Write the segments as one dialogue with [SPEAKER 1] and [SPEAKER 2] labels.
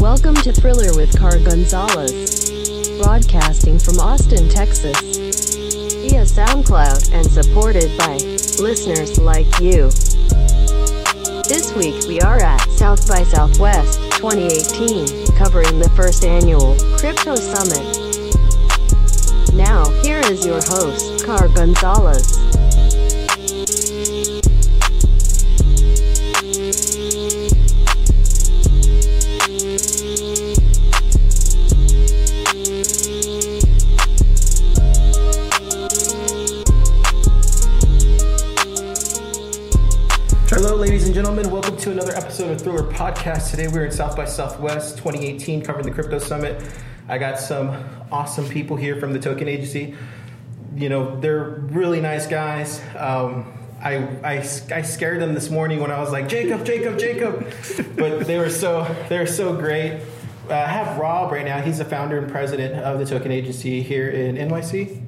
[SPEAKER 1] Welcome to Thriller with Car Gonzalez, broadcasting from Austin, Texas, via SoundCloud and supported by listeners like you. This week we are at South by Southwest 2018, covering the first annual Crypto Summit. Now, here is your host, Car Gonzalez.
[SPEAKER 2] Hello, ladies and gentlemen. Welcome to another episode of Thriller Podcast. Today we're in South by Southwest 2018 covering the Crypto Summit. I got some awesome people here from the Token Agency. You know, they're really nice guys. Um, I, I, I scared them this morning when I was like, Jacob, Jacob, Jacob. But they were so, they're so great. Uh, I have Rob right now. He's the founder and president of the Token Agency here in NYC.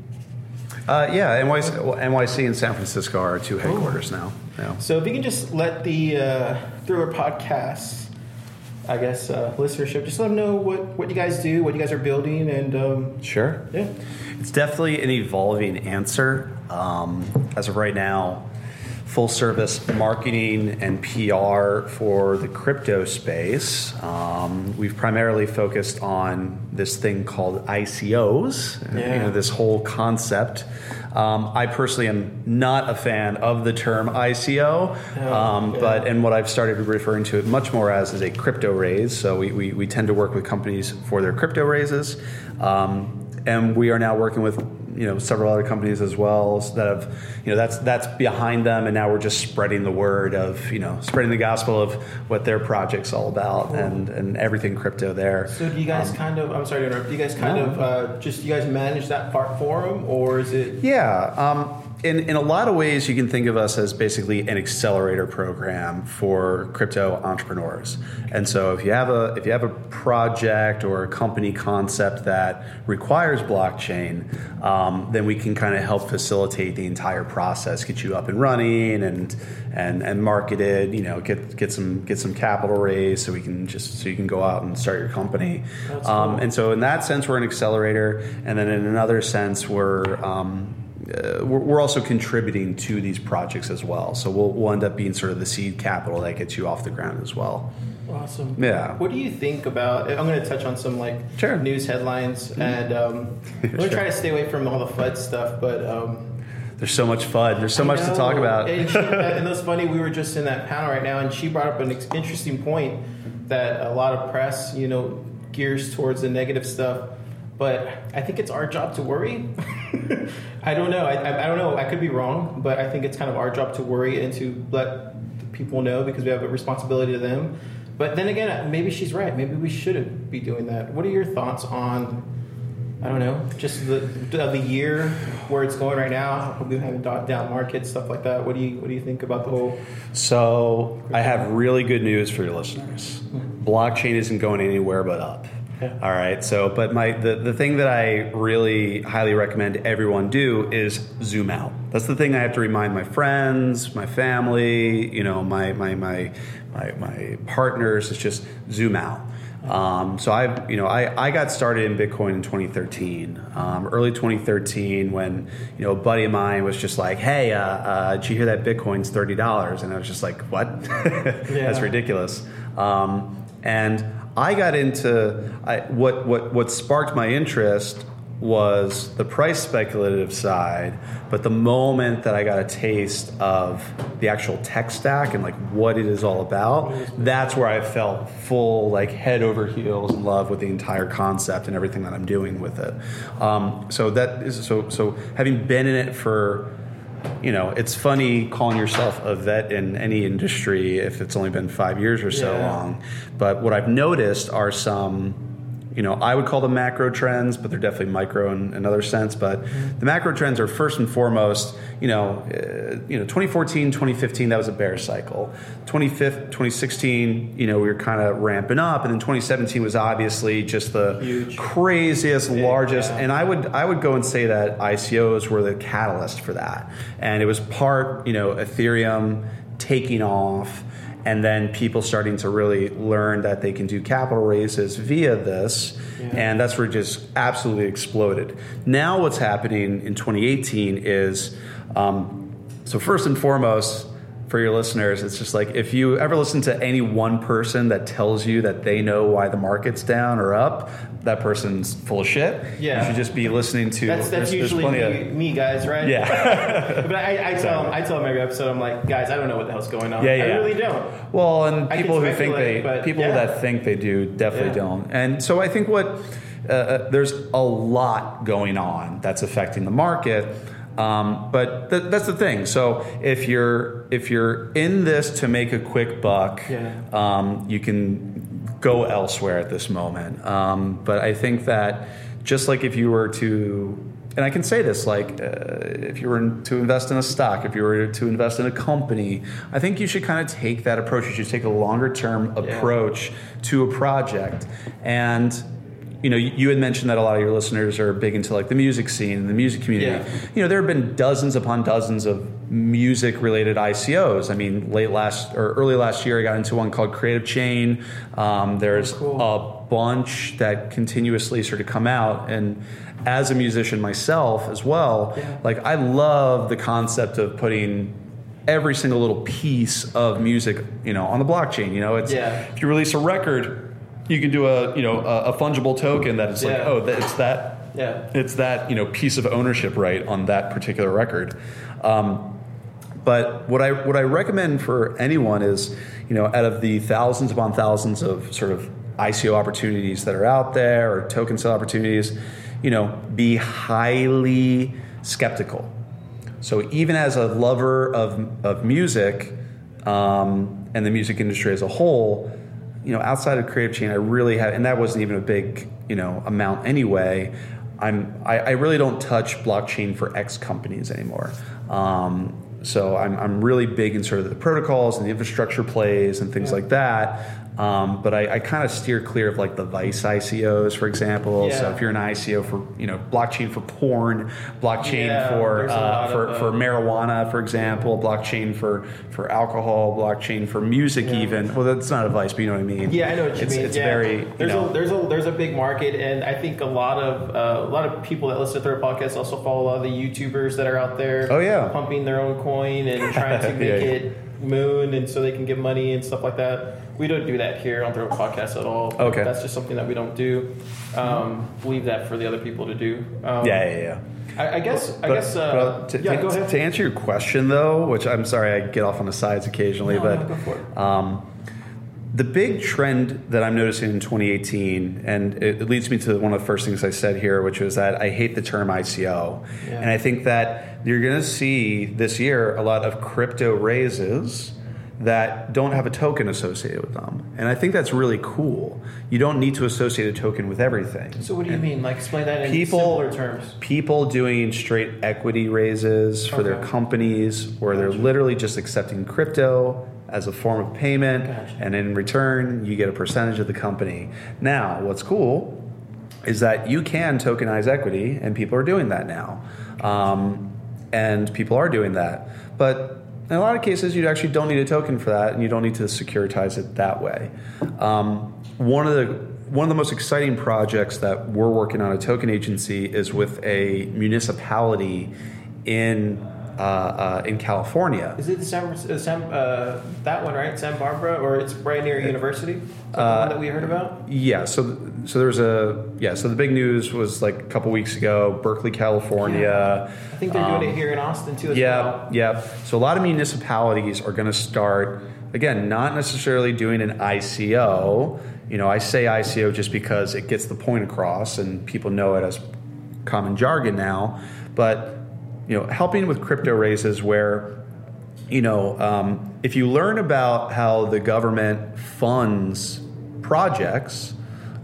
[SPEAKER 3] Uh, yeah, NYC, well, NYC and San Francisco are our two headquarters now. Yeah.
[SPEAKER 2] So if you can just let the uh, Thriller podcast, I guess, uh, listenership, just let them know what, what you guys do, what you guys are building, and um,
[SPEAKER 3] Sure.
[SPEAKER 2] yeah.
[SPEAKER 3] It's definitely an evolving answer. Um, as of right now, full service marketing and PR for the crypto space. Um, we've primarily focused on this thing called ICOs,
[SPEAKER 2] Yeah.
[SPEAKER 3] you know, this whole concept. Um, I personally am not a fan of the term ICO,
[SPEAKER 2] Oh,
[SPEAKER 3] um,
[SPEAKER 2] yeah.
[SPEAKER 3] but and what I've started referring to it much more as is a crypto raise. So we, we, we tend to work with companies for their crypto raises. Um, and we are now working with you know several other companies as well that have you know that's that's behind them and now we're just spreading the word of you know spreading the gospel of what their project's all about and and everything crypto there
[SPEAKER 2] So do you guys kind of, I'm sorry to interrupt, do you guys kind
[SPEAKER 3] No.
[SPEAKER 2] of uh, just, you guys manage that part for them, or is it,
[SPEAKER 3] Yeah. Um, in, in a lot of ways, you can think of us as basically an accelerator program for crypto entrepreneurs. And so, if you have a if you have a project or a company concept that requires blockchain, um, then we can kind of help facilitate the entire process, get you up and running, and and and marketed. You know, get get some get some capital raised so we can just so you can go out and start your company. Um,
[SPEAKER 2] cool.
[SPEAKER 3] and so, in that sense, we're an accelerator, and then in another sense, we're um, uh, we're, we're also contributing to these projects as well. So we'll, we'll end up being sort of the seed capital that gets you off the ground as well.
[SPEAKER 2] awesome.
[SPEAKER 3] Yeah.
[SPEAKER 2] What do you think about, I'm going to touch on some like
[SPEAKER 3] Sure.
[SPEAKER 2] news headlines, and um, I'm going to try to stay away from all the FUD stuff, but um,
[SPEAKER 3] There's so much fun. There's so
[SPEAKER 2] I
[SPEAKER 3] much to talk about.
[SPEAKER 2] And, she, and that's funny. We were just in that panel right now, and she brought up an interesting point that a lot of press, you know, gears towards the negative stuff. But I think it's our job to worry. I don't know. I, I, don't know. I could be wrong, but I think it's kind of our job to worry and to let people know because we have a responsibility to them. But then again, maybe she's right. Maybe we shouldn't be doing that. What are your thoughts on I don't know, just the the year where it's going right now. We have down market stuff like that. What do you what do you think about the whole?
[SPEAKER 3] So I have really good news for your listeners. Blockchain isn't going anywhere but up.
[SPEAKER 2] Yeah.
[SPEAKER 3] All right. So, but my the, the thing that I really highly recommend everyone do is zoom out. That's the thing I have to remind my friends, my family, you know, my my my my, my partners. It's just zoom out. Um, so I, you know, I, I got started in Bitcoin in 2013, um, early 2013, when you know a buddy of mine was just like, "Hey, uh, uh, did you hear that Bitcoin's thirty dollars?" And I was just like, "What? That's ridiculous." Um, and I got into I, what what what sparked my interest was the price speculative side, but the moment that I got a taste of the actual tech stack and like what it is all about, that's where I felt full like head over heels in love with the entire concept and everything that I'm doing with it. Um, so that is so so having been in it for you know, it's funny calling yourself a vet in any industry if it's only been five years or so
[SPEAKER 2] Yeah.
[SPEAKER 3] long. But what I've noticed are some you know, I would call them macro trends, but they're definitely micro in another sense. But the macro trends are first and foremost, you know, uh, you know, 2014, 2015, that was a bear cycle. 2015, 2016, you know, we were kind of ramping up, and then 2017 was obviously just the
[SPEAKER 2] Huge.
[SPEAKER 3] craziest,
[SPEAKER 2] Big,
[SPEAKER 3] largest,
[SPEAKER 2] yeah.
[SPEAKER 3] and I would I would go and say that ICOs were the catalyst for that, and it was part, you know, Ethereum taking off and then people starting to really learn that they can do capital raises via this. And that's where it just absolutely exploded. Now what's happening in 2018 is um, so first and foremost for your listeners it's just like if you ever listen to any one person that tells you that they know why the market's down or up that person's full of shit
[SPEAKER 2] Yeah.
[SPEAKER 3] you should just be listening to
[SPEAKER 2] That's that's
[SPEAKER 3] there's
[SPEAKER 2] usually
[SPEAKER 3] plenty
[SPEAKER 2] me,
[SPEAKER 3] of-
[SPEAKER 2] me, guys, right?
[SPEAKER 3] yeah
[SPEAKER 2] But I, I tell them, I tell them every episode, I'm like, guys, I don't know what the hell's going on.
[SPEAKER 3] Yeah, yeah.
[SPEAKER 2] I really don't.
[SPEAKER 3] Well, and people who think they
[SPEAKER 2] but
[SPEAKER 3] people
[SPEAKER 2] yeah.
[SPEAKER 3] that think they do definitely
[SPEAKER 2] Yeah.
[SPEAKER 3] don't. And so I think what uh, uh, there's a lot going on that's affecting the market. Um, but th- that's the thing. So if you're if you're in this to make a quick buck,
[SPEAKER 2] Yeah.
[SPEAKER 3] um, you can go elsewhere at this moment. Um, but I think that just like if you were to, and I can say this, like uh, if you were to invest in a stock, if you were to invest in a company, I think you should kind of take that approach. You should take a longer term
[SPEAKER 2] Yeah.
[SPEAKER 3] approach to a project. And you know, you had mentioned that a lot of your listeners are big into like the music scene and the music community.
[SPEAKER 2] Yeah.
[SPEAKER 3] You know, there have been dozens upon dozens of music related ICOs. I mean, late last or early last year, I got into one called Creative Chain. Um, there's
[SPEAKER 2] Oh, cool.
[SPEAKER 3] a bunch that continuously sort of come out. And as a musician myself as well,
[SPEAKER 2] Yeah.
[SPEAKER 3] like I love the concept of putting every single little piece of music, you know, on the blockchain. You know, it's
[SPEAKER 2] Yeah.
[SPEAKER 3] if you release a record, you can do a you know a, a fungible token that it's like
[SPEAKER 2] Yeah.
[SPEAKER 3] oh that it's that
[SPEAKER 2] Yeah.
[SPEAKER 3] it's that you know piece of ownership right on that particular record. Um, but what I what I recommend for anyone is you know out of the thousands upon thousands of sort of ICO opportunities that are out there or token sale opportunities, you know, be highly skeptical. So even as a lover of, of music um, and the music industry as a whole, you know, outside of Creative Chain, I really have, and that wasn't even a big, you know, amount anyway. I'm, I, I really don't touch blockchain for X companies anymore. Um, so I'm, I'm really big in sort of the protocols and the infrastructure plays and things like that. Um, but I, I kind of steer clear of like the Vice ICOs, for example. So if you're an ICO for you know blockchain for porn, blockchain
[SPEAKER 2] Yeah,
[SPEAKER 3] for uh, for, for marijuana, for example, blockchain for for alcohol, blockchain for music,
[SPEAKER 2] Yeah.
[SPEAKER 3] even. Well, that's not advice, but you know what I mean.
[SPEAKER 2] Yeah, I know what you
[SPEAKER 3] it's,
[SPEAKER 2] mean.
[SPEAKER 3] It's
[SPEAKER 2] yeah.
[SPEAKER 3] very
[SPEAKER 2] there's
[SPEAKER 3] know.
[SPEAKER 2] a there's a there's a big market, and I think a lot of uh, a lot of people that listen to their podcast also follow a lot of the YouTubers that are out there.
[SPEAKER 3] Oh, yeah.
[SPEAKER 2] pumping their own coin and trying to make
[SPEAKER 3] Yeah.
[SPEAKER 2] it moon, and so they can get money and stuff like that. We don't do that here on the podcast at all.
[SPEAKER 3] Okay.
[SPEAKER 2] that's just something that we don't do. Um, leave that for the other people to do. Um,
[SPEAKER 3] yeah, yeah, yeah.
[SPEAKER 2] I, I guess I guess uh,
[SPEAKER 3] to,
[SPEAKER 2] yeah.
[SPEAKER 3] to-
[SPEAKER 2] go ahead.
[SPEAKER 3] to answer your question though, which I'm sorry I get off on the sides occasionally,
[SPEAKER 2] No,
[SPEAKER 3] but
[SPEAKER 2] no, go for it.
[SPEAKER 3] Um, the big trend that I'm noticing in 2018, and it, it leads me to one of the first things I said here, which was that I hate the term ICO.
[SPEAKER 2] Yeah.
[SPEAKER 3] And I think that you're going to see this year a lot of crypto raises that don't have a token associated with them. And I think that's really cool. You don't need to associate a token with everything.
[SPEAKER 2] So what do you mean? Like explain that in
[SPEAKER 3] People-
[SPEAKER 2] simpler terms.
[SPEAKER 3] People doing straight equity raises for their
[SPEAKER 2] Okay.
[SPEAKER 3] companies where they're literally just accepting crypto as a form of payment,
[SPEAKER 2] Gotcha.
[SPEAKER 3] and in return, you get a percentage of the company. Now, what's cool is that you can tokenize equity, and people are doing that now. Um, and people are doing that. But in a lot of cases, you actually don't need a token for that, and you don't need to securitize it that way. Um, one of the one of the most exciting projects that we're working on a token agency is with a municipality in uh, uh, in California.
[SPEAKER 2] Is it the San, uh, San uh, that one right? San Barbara, or it's right near University? Is that the one that we heard about?
[SPEAKER 3] Yeah, so so there's a yeah, so the big news was like a couple weeks ago, Berkeley, California.
[SPEAKER 2] I think they're doing it here in Austin too. As
[SPEAKER 3] Yeah,
[SPEAKER 2] well.
[SPEAKER 3] yeah. So a lot of municipalities are going to start again, not necessarily doing an ICO. You know, I say ICO just because it gets the point across and people know it as common jargon now. But you know, helping with crypto raises where you know, um, if you learn about how the government funds projects,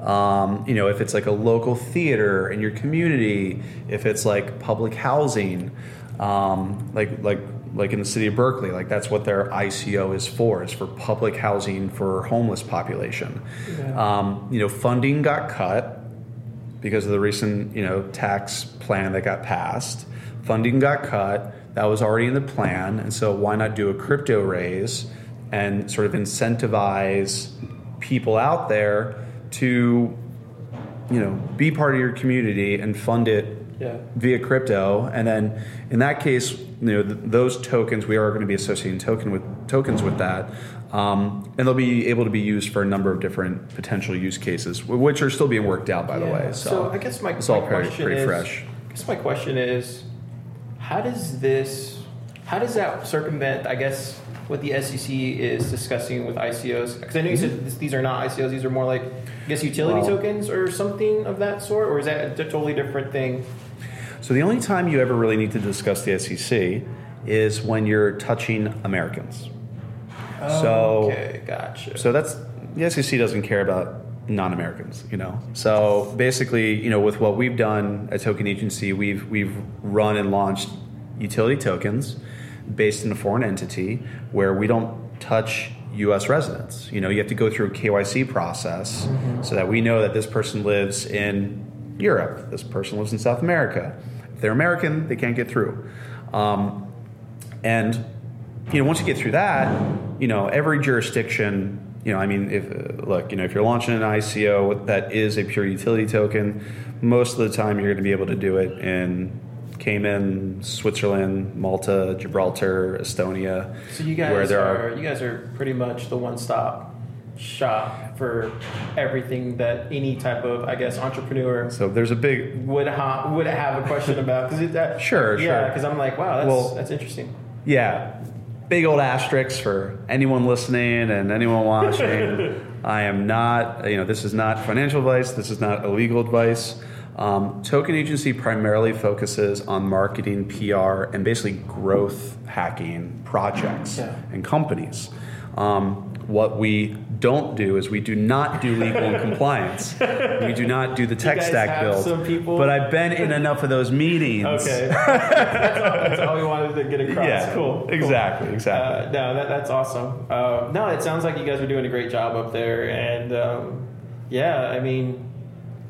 [SPEAKER 3] Um, you know, if it's like a local theater in your community, if it's like public housing, um, like like like in the city of Berkeley, like that's what their ICO is for. It's for public housing for homeless population. Um, you know, funding got cut because of the recent you know tax plan that got passed. Funding got cut. That was already in the plan, and so why not do a crypto raise and sort of incentivize people out there to you know be part of your community and fund it
[SPEAKER 2] Yeah.
[SPEAKER 3] via crypto and then in that case you know th- those tokens we are going to be associating token with tokens with that um, and they'll be able to be used for a number of different potential use cases which are still being worked out by the way so,
[SPEAKER 2] I guess my,
[SPEAKER 3] it's all
[SPEAKER 2] my
[SPEAKER 3] pretty, pretty
[SPEAKER 2] is,
[SPEAKER 3] fresh
[SPEAKER 2] I guess my question is, how does this, how does that circumvent? I guess what the SEC is discussing with ICOs, because I know you said mm-hmm. this, these are not ICOs; these are more like, I guess, utility
[SPEAKER 3] Well-
[SPEAKER 2] tokens or something of that sort, or is that a totally different thing?
[SPEAKER 3] so the only time you ever really need to discuss the sec is when you're touching americans so
[SPEAKER 2] okay, gotcha.
[SPEAKER 3] So that's the SEC doesn't care about non-Americans, you know. So basically, you know, with what we've done at Token Agency, we've we've run and launched utility tokens based in a foreign entity where we don't touch U.S. residents. You know, you have to go through a KYC process so that we know that this person lives in Europe, this person lives in South America. If they're American, they can't get through. Um, and you know, once you get through that, you know, every jurisdiction, you know, I mean, if look, you know, if you're launching an ICO that is a pure utility token, most of the time you're going to be able to do it in Cayman, Switzerland, Malta, Gibraltar, Estonia,
[SPEAKER 2] So you guys
[SPEAKER 3] where there
[SPEAKER 2] are,
[SPEAKER 3] are
[SPEAKER 2] you guys are pretty much the one-stop shop for everything that any type of, I guess, entrepreneur
[SPEAKER 3] so there's a big
[SPEAKER 2] would ha- would have a question about because that
[SPEAKER 3] Sure,
[SPEAKER 2] yeah
[SPEAKER 3] sure.
[SPEAKER 2] because I'm like wow that's
[SPEAKER 3] Well-
[SPEAKER 2] that's interesting
[SPEAKER 3] Yeah. Big old asterisks for anyone listening and anyone watching. I am not, you know, this is not financial advice. This is not illegal advice. Um, Token Agency primarily focuses on marketing, PR, and basically growth hacking projects
[SPEAKER 2] Yeah.
[SPEAKER 3] and companies. Um, what we don't do is we do not do legal and compliance. We do not do the tech stack build. But I've been in enough of those meetings.
[SPEAKER 2] okay that's, all, that's all we wanted to get across
[SPEAKER 3] Yeah,
[SPEAKER 2] cool cool.
[SPEAKER 3] exactly, exactly.
[SPEAKER 2] uh, no that, that's awesome uh, no it sounds like you guys are doing a great job up there and um, yeah I mean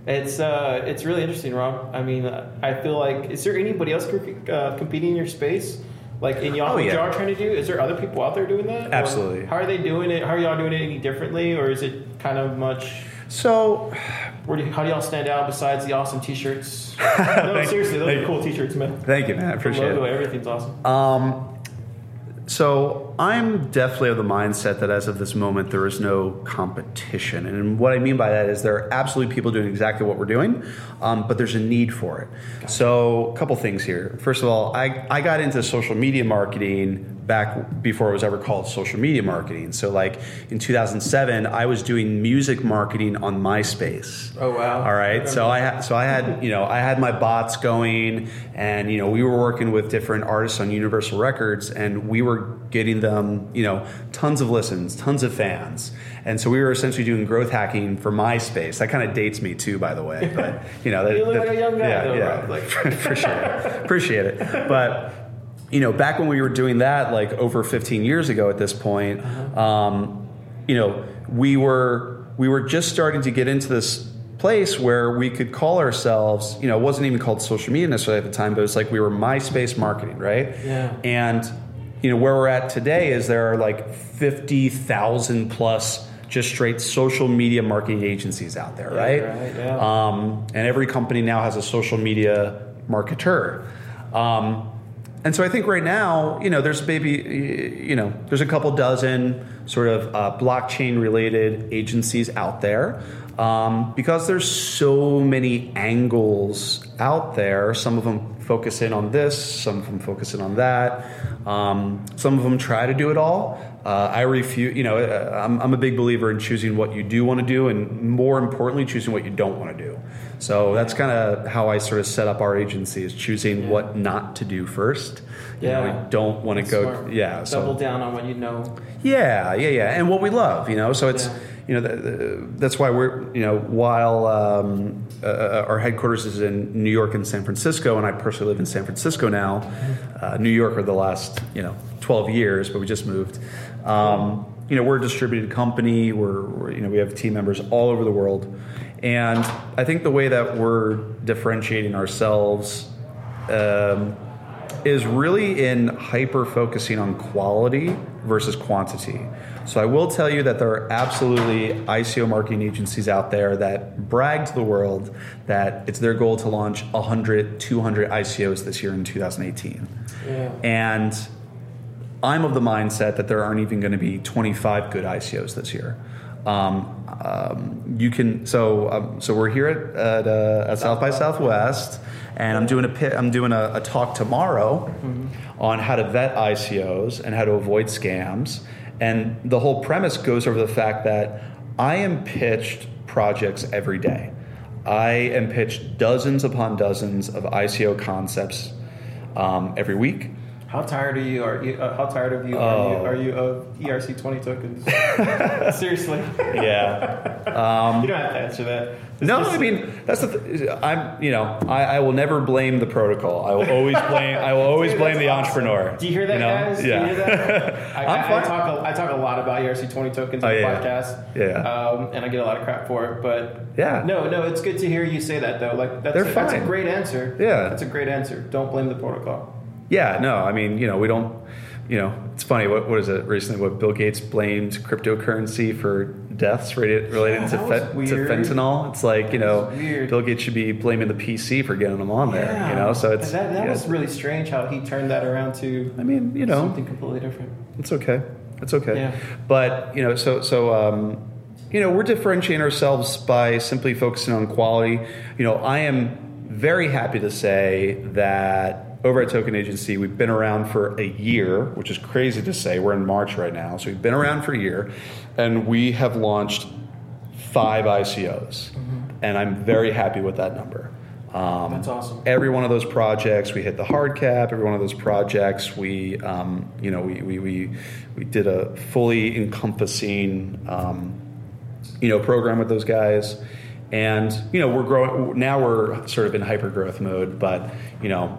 [SPEAKER 2] it's uh, it's really interesting Rob I mean I feel like is there anybody else uh, competing in your space like in y'all
[SPEAKER 3] Oh,
[SPEAKER 2] what
[SPEAKER 3] yeah.
[SPEAKER 2] y'all trying to do is there other people out there doing that Or
[SPEAKER 3] Absolutely.
[SPEAKER 2] how are they doing it how are y'all doing it any differently or is it kind of much
[SPEAKER 3] So,
[SPEAKER 2] Where do how do y'all stand out besides the awesome T-shirts? no, seriously, those are cool T-shirts, man.
[SPEAKER 3] thank you, man. I
[SPEAKER 2] The
[SPEAKER 3] appreciate
[SPEAKER 2] logo,
[SPEAKER 3] it.
[SPEAKER 2] everything's awesome.
[SPEAKER 3] Um, so I'm definitely of the mindset that as of this moment, there is no competition. And what I mean by that is there are absolutely people doing exactly what we're doing, um, but there's a need for it. So a couple things here. First of all, I, I got into social media marketing back before it was ever called social media marketing. So like in 2007, I was doing music marketing on MySpace.
[SPEAKER 2] Oh, wow.
[SPEAKER 3] All right. So I had so I had you know I had my bots going, and you know we were working with different artists on Universal Records, and we were getting them you know tons of listens, tons of fans, and so we were essentially doing growth hacking for MySpace. That kind of dates me too, by the way. But you know that,
[SPEAKER 2] You look
[SPEAKER 3] that-
[SPEAKER 2] like a young guy,
[SPEAKER 3] Yeah,
[SPEAKER 2] though,
[SPEAKER 3] yeah.
[SPEAKER 2] Rob, like-
[SPEAKER 3] appreciate it. Appreciate it. But you know, back when we were doing that, like over 15 years ago at this point, um, you know, we were we were just starting to get into this place where we could call ourselves, you know, it wasn't even called social media necessarily at the time, but it was like we were MySpace marketing, right?
[SPEAKER 2] Yeah.
[SPEAKER 3] And you know, where we're at today is there are like 50,000 plus just straight social media marketing agencies out there, right?
[SPEAKER 2] right, yeah.
[SPEAKER 3] Um, and every company now has a social media marketer. Um, and so I think right now, you know, there's maybe, you know, there's a couple dozen sort of uh, blockchain related agencies out there. Um, because there's so many angles out there, some of them focus in on this, some of them focus in on that. Um, some of them try to do it all. Uh, I refuse, you know, uh, I'm, I'm a big believer in choosing what you do want to do and more importantly, choosing what you don't want to do. So that's kind of how I sort of set up our agency is choosing what not to do first. You know,
[SPEAKER 2] Yeah.
[SPEAKER 3] we don't want to go,
[SPEAKER 2] smart.
[SPEAKER 3] yeah. so-
[SPEAKER 2] Double down on what you know.
[SPEAKER 3] yeah, yeah, yeah, and what we love, you know. So it's
[SPEAKER 2] Yeah.
[SPEAKER 3] You know, the, that's why we're, you know, while um, uh, our headquarters is in New York and San Francisco, and I personally live in San Francisco now. Uh, New York are the last, you know, 12 years, but we just moved. Um, you know, we're a distributed company. We're, we're, you know, we have team members all over the world, and I think the way that we're differentiating ourselves. Um, is really in hyper focusing on quality versus quantity. So I will tell you that there are absolutely ICO marketing agencies out there that brag to the world that it's their goal to launch 100, 200 ICOs this year in 2018.
[SPEAKER 2] Yeah.
[SPEAKER 3] And I'm of the mindset that there aren't even going to be 25 good ICOs this year. Um, um, you can so um, so we're here at, at, uh, at South by Southwest, and I'm doing a pit, I'm doing a, a talk tomorrow on how to vet ICOs and how to avoid scams. And the whole premise goes over the fact that I am pitched projects every day. I am pitched dozens upon dozens of ICO concepts um, every week.
[SPEAKER 2] How tired are you? Are you? Uh, how tired of you are you?
[SPEAKER 3] Oh.
[SPEAKER 2] Are you of ERC twenty tokens? Seriously,
[SPEAKER 3] Yeah.
[SPEAKER 2] you don't have to answer that. It's
[SPEAKER 3] No,
[SPEAKER 2] just-
[SPEAKER 3] I mean that's the. Th- I'm, you know, I, I will never blame the protocol. I will always blame. I will always
[SPEAKER 2] Dude,
[SPEAKER 3] blame the
[SPEAKER 2] awesome.
[SPEAKER 3] entrepreneur.
[SPEAKER 2] Do you hear that,
[SPEAKER 3] know?
[SPEAKER 2] guys?
[SPEAKER 3] Yeah.
[SPEAKER 2] Do you hear that? I, I, I talk. A, I talk a lot about ERC twenty tokens on
[SPEAKER 3] Oh,
[SPEAKER 2] the
[SPEAKER 3] yeah.
[SPEAKER 2] podcast.
[SPEAKER 3] Yeah.
[SPEAKER 2] Um, and I get a lot of crap for it, but
[SPEAKER 3] Yeah.
[SPEAKER 2] No, no, it's good to hear you say that though. Like that's a, that's a great answer.
[SPEAKER 3] Yeah.
[SPEAKER 2] That's a great answer. Don't blame the protocol.
[SPEAKER 3] Yeah, no, I mean, you know, we don't, you know, it's funny. What, what is it recently? What Bill Gates blamed cryptocurrency for deaths related, related
[SPEAKER 2] Yeah,
[SPEAKER 3] to, fe- to fentanyl. It's like, you know. Bill Gates should be blaming the PC for getting them on there, you know? So it's,
[SPEAKER 2] that, that
[SPEAKER 3] yeah.
[SPEAKER 2] was really strange how he turned that around to
[SPEAKER 3] I mean, you know,
[SPEAKER 2] something completely different.
[SPEAKER 3] It's okay. It's okay.
[SPEAKER 2] Yeah.
[SPEAKER 3] But you know, so so um, you know, we're differentiating ourselves by simply focusing on quality. You know, I am very happy to say that over at Token Agency, we've been around for a year, which is crazy to say. We're in March right now, so we've been around for a year, and we have launched five ICOs, and I'm very happy with that number. Um,
[SPEAKER 2] That's awesome.
[SPEAKER 3] Every one of those projects, we hit the hard cap. Every one of those projects, we, um, you know, we, we, we, we did a fully encompassing, um, you know, program with those guys. And, you know, we're growing, now we're sort of in hyper growth mode, but, you know,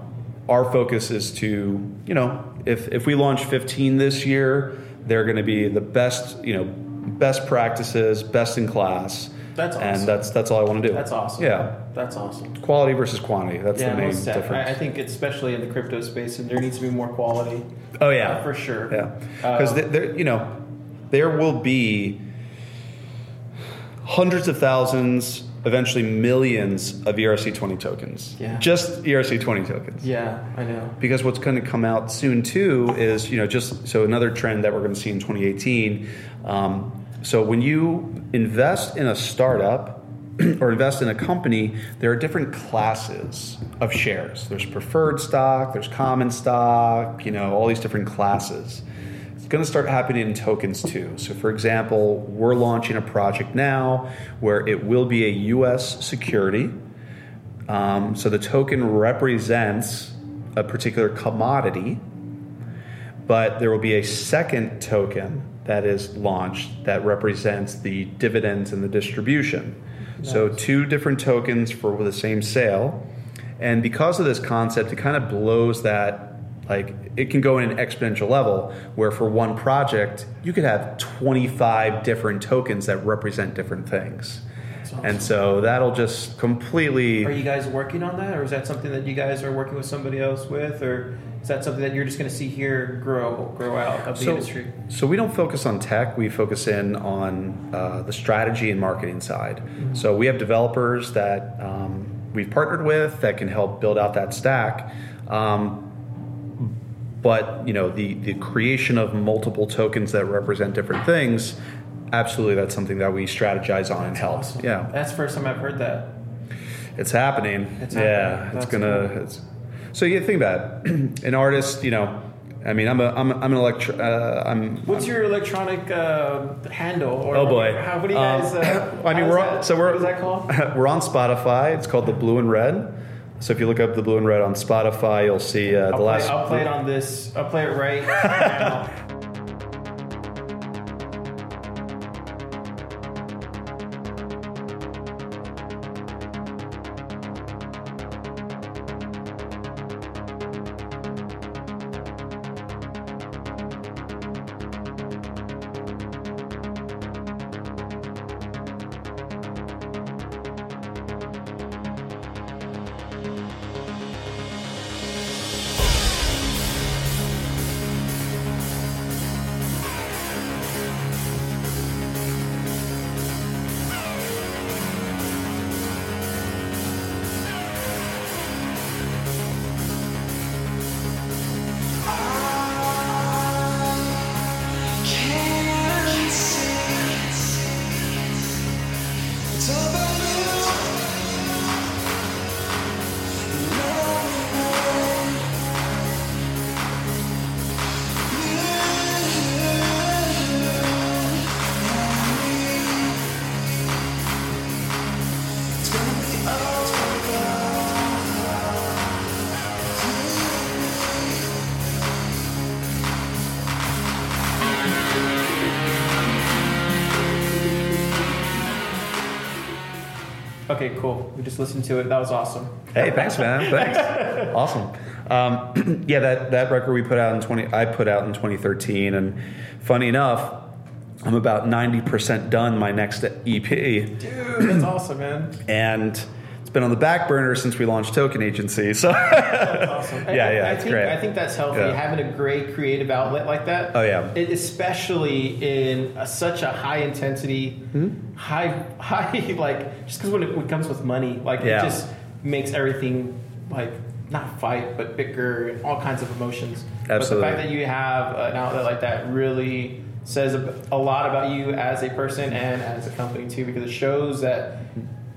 [SPEAKER 3] our focus is to, you know, if, if we launch 15 this year, they're going to be the best, you know, best practices, best in class.
[SPEAKER 2] That's awesome.
[SPEAKER 3] And that's, that's all I want to do.
[SPEAKER 2] That's awesome.
[SPEAKER 3] Yeah.
[SPEAKER 2] That's awesome.
[SPEAKER 3] Quality versus quantity. That's
[SPEAKER 2] yeah,
[SPEAKER 3] the main difference.
[SPEAKER 2] I, I think especially in the crypto space, and there needs to be more quality.
[SPEAKER 3] oh yeah,
[SPEAKER 2] Uh, for sure.
[SPEAKER 3] Yeah, because
[SPEAKER 2] Um,
[SPEAKER 3] there, you know, there will be hundreds of thousands, eventually millions of ERC twenty tokens.
[SPEAKER 2] Yeah.
[SPEAKER 3] just ERC twenty tokens.
[SPEAKER 2] Yeah, I know.
[SPEAKER 3] Because what's going to come out soon too is you know just so another trend that we're going to see in 2018. Um, so when you invest in a startup or invest in a company, there are different classes of shares. There's preferred stock, there's common stock, you know, all these different classes. Going to start happening in tokens too. So, for example, we're launching a project now where it will be a US security. Um, so the token represents a particular commodity, but there will be a second token that is launched that represents the dividends and the distribution. So two different tokens for the same sale. And because of this concept, it kind of blows that like it can go in an exponential level where for one project you could have 25 different tokens that represent different things.
[SPEAKER 2] awesome.
[SPEAKER 3] And so that'll just completely
[SPEAKER 2] Are you guys working on that, or is that something that you guys are working with somebody else with, or is that something that you're just going to see here grow grow out of the
[SPEAKER 3] so,
[SPEAKER 2] industry?
[SPEAKER 3] So we don't focus on tech. We focus in on uh, the strategy and marketing side.
[SPEAKER 2] Mm-hmm.
[SPEAKER 3] So we have developers that um, we've partnered with that can help build out that stack. Um, but you know the the creation of multiple tokens that represent different things. Absolutely, that's something that we strategize on and help.
[SPEAKER 2] Awesome.
[SPEAKER 3] Yeah,
[SPEAKER 2] that's the first time I've heard that.
[SPEAKER 3] it's happening.
[SPEAKER 2] It's
[SPEAKER 3] yeah,
[SPEAKER 2] happening.
[SPEAKER 3] it's gonna.
[SPEAKER 2] cool.
[SPEAKER 3] It's, so you think about it. an artist. You know, I mean, I'm a I'm, I'm an electro. Uh, I'm
[SPEAKER 2] What's your electronic uh, handle? Or
[SPEAKER 3] Oh boy!
[SPEAKER 2] How, what do you
[SPEAKER 3] Um,
[SPEAKER 2] guys? Uh,
[SPEAKER 3] I mean, we're on,
[SPEAKER 2] that-
[SPEAKER 3] so we're
[SPEAKER 2] what is that called?
[SPEAKER 3] we're on Spotify. It's called the Blue and Red. So if you look up the Blue and Red on Spotify, you'll see uh, the
[SPEAKER 2] I'll play,
[SPEAKER 3] last.
[SPEAKER 2] I'll play it on this. I'll play it right now. Okay, cool. We just listened to it. That was awesome.
[SPEAKER 3] Hey, thanks, man. Thanks. awesome. Um, yeah, that that record we put out in twenty, I put out in 2013, and funny enough, I'm about 90 percent done my next EP,
[SPEAKER 2] Dude, that's awesome, man.
[SPEAKER 3] and it's been on the back burner since we launched Token Agency. So,
[SPEAKER 2] awesome.
[SPEAKER 3] Yeah,
[SPEAKER 2] I,
[SPEAKER 3] yeah,
[SPEAKER 2] I think,
[SPEAKER 3] great.
[SPEAKER 2] I think that's healthy.
[SPEAKER 3] Yeah.
[SPEAKER 2] Having a great creative outlet like that.
[SPEAKER 3] Oh, yeah.
[SPEAKER 2] It, especially in a, such a high intensity,
[SPEAKER 3] Hmm?
[SPEAKER 2] high, high, like, just because when it, when it comes with money, like,
[SPEAKER 3] Yeah.
[SPEAKER 2] it just makes everything, like, not fight, but bicker and all kinds of emotions. But
[SPEAKER 3] Absolutely.
[SPEAKER 2] the fact that you have an outlet like that really says a, a lot about you as a person and as a company, too, because it shows that.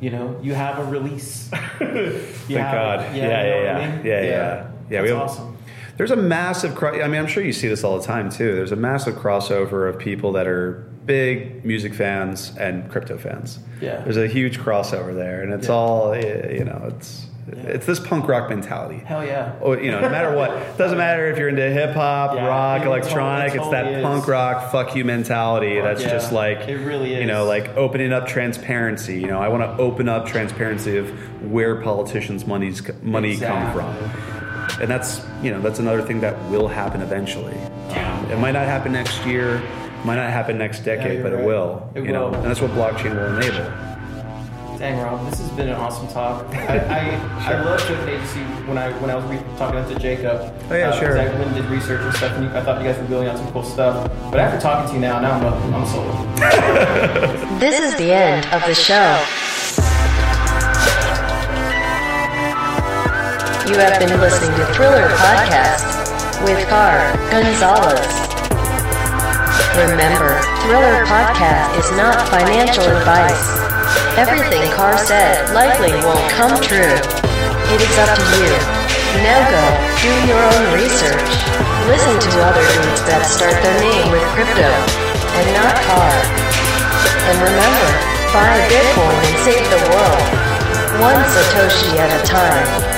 [SPEAKER 2] You know, you have a release. You
[SPEAKER 3] Thank
[SPEAKER 2] have-
[SPEAKER 3] God.
[SPEAKER 2] you
[SPEAKER 3] Yeah,
[SPEAKER 2] know
[SPEAKER 3] yeah, yeah.
[SPEAKER 2] I mean?
[SPEAKER 3] Yeah, yeah, yeah.
[SPEAKER 2] That's
[SPEAKER 3] we have-
[SPEAKER 2] awesome.
[SPEAKER 3] There's a massive. Cro- I mean, I'm sure you see this all the time too. There's a massive crossover of people that are big music fans and crypto fans.
[SPEAKER 2] Yeah.
[SPEAKER 3] There's a huge crossover there, and it's
[SPEAKER 2] Yeah.
[SPEAKER 3] all you know. It's it's this punk rock mentality.
[SPEAKER 2] Hell yeah.
[SPEAKER 3] You know, no matter what, doesn't matter if you're into hip hop,
[SPEAKER 2] Yeah,
[SPEAKER 3] rock, electronic.
[SPEAKER 2] totally-
[SPEAKER 3] it's that punk rock fuck you mentality.
[SPEAKER 2] Fuck
[SPEAKER 3] that's
[SPEAKER 2] yeah.
[SPEAKER 3] just like
[SPEAKER 2] It really is.
[SPEAKER 3] You know, like opening up transparency. You know, I want to open up transparency of where politicians' money's money come from, and that's you know that's another thing that will happen eventually. Um, it might not happen next year, might not happen next decade, but it will.
[SPEAKER 2] It
[SPEAKER 3] you know, and that's what blockchain will enable.
[SPEAKER 2] Dang, Rob, this has been an awesome talk. I, I, I love Token Agency when I when I was re- talking to Jacob.
[SPEAKER 3] Oh, yeah,
[SPEAKER 2] uh, 'cause
[SPEAKER 3] sure.
[SPEAKER 2] I went and did research and stuff, and you, I thought you guys were building out some cool stuff. But after talking to you now, now I'm a, I'm sold.
[SPEAKER 1] This is the end of the show. You have been listening to Thriller Podcast with Car Gonzalez. Remember, Thriller Podcast is not financial advice. Everything Car said likely won't come true. It is up to you. Now go, do your own research. Listen to other dudes that start their name with crypto, and not Car. And remember, buy Bitcoin and save the world. One Satoshi at a time.